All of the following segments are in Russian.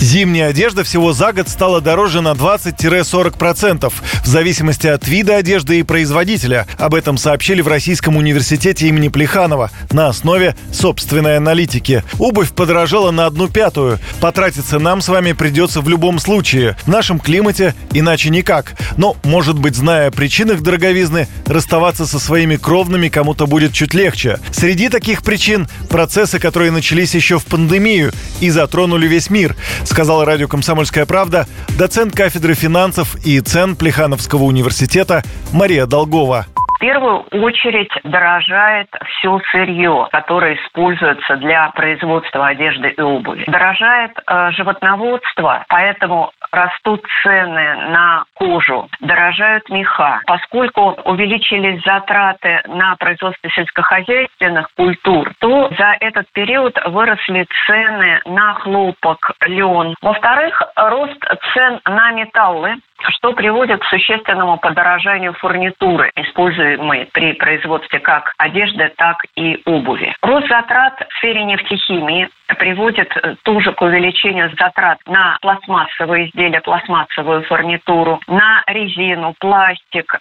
Зимняя одежда всего за год стала дороже на 20-40% в зависимости от вида одежды и производителя. Об этом сообщили в Российском университете имени Плеханова на основе собственной аналитики. Обувь подорожала на одну пятую. Потратиться нам с вами придется в любом случае. В нашем климате иначе никак. Но, может быть, зная о причинах дороговизны, расставаться со своими кровными кому-то будет чуть легче. Среди таких причин процессы, которые начались еще в пандемию и затронули весь мир – сказала радио «Комсомольская правда» доцент кафедры финансов и цен Плехановского университета Мария Долгова в первую очередь дорожает все сырье, которое используется для производства одежды и обуви. Дорожает э, животноводство, поэтому растут цены на кожу, дорожают меха. Поскольку увеличились затраты на производство сельскохозяйственных культур, то за этот период выросли цены на хлопок, лен. Во-вторых, рост цен на металлы, что приводит к существенному подорожанию фурнитуры, используемой при производстве как одежды, так и обуви. Рост затрат в сфере нефтехимии приводит тоже к увеличению затрат на пластмассовые изделия, пластмассовую фурнитуру, на резину, пластик.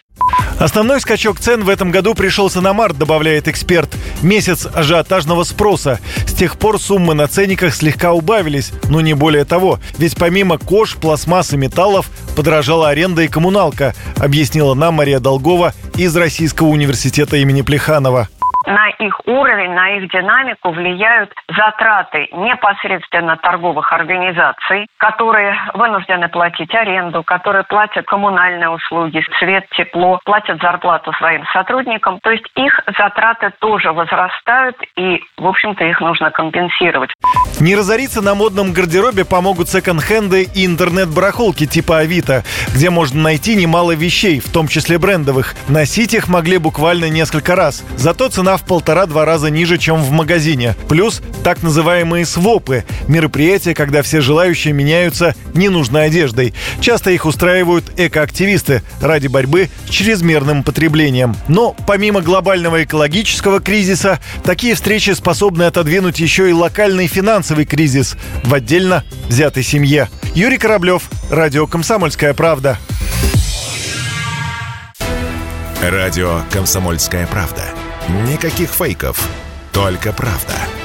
Основной скачок цен в этом году пришелся на март, добавляет эксперт. Месяц ажиотажного спроса. С тех пор суммы на ценниках слегка убавились, но не более того. Ведь помимо кож, пластмасс и металлов подорожала аренда и коммуналка, объяснила нам Мария Долгова из Российского университета имени Плеханова на их уровень, на их динамику влияют затраты непосредственно торговых организаций, которые вынуждены платить аренду, которые платят коммунальные услуги, свет, тепло, платят зарплату своим сотрудникам. То есть их затраты тоже возрастают, и, в общем-то, их нужно компенсировать. Не разориться на модном гардеробе помогут секонд-хенды и интернет-барахолки типа Авито, где можно найти немало вещей, в том числе брендовых. Носить их могли буквально несколько раз. Зато цена в полтора-два раза ниже, чем в магазине. Плюс так называемые свопы – мероприятия, когда все желающие меняются ненужной одеждой. Часто их устраивают экоактивисты ради борьбы с чрезмерным потреблением. Но помимо глобального экологического кризиса, такие встречи способны отодвинуть еще и локальный финансовый кризис в отдельно взятой семье. Юрий Кораблев, Радио «Комсомольская правда». Радио «Комсомольская правда». Никаких фейков, только правда.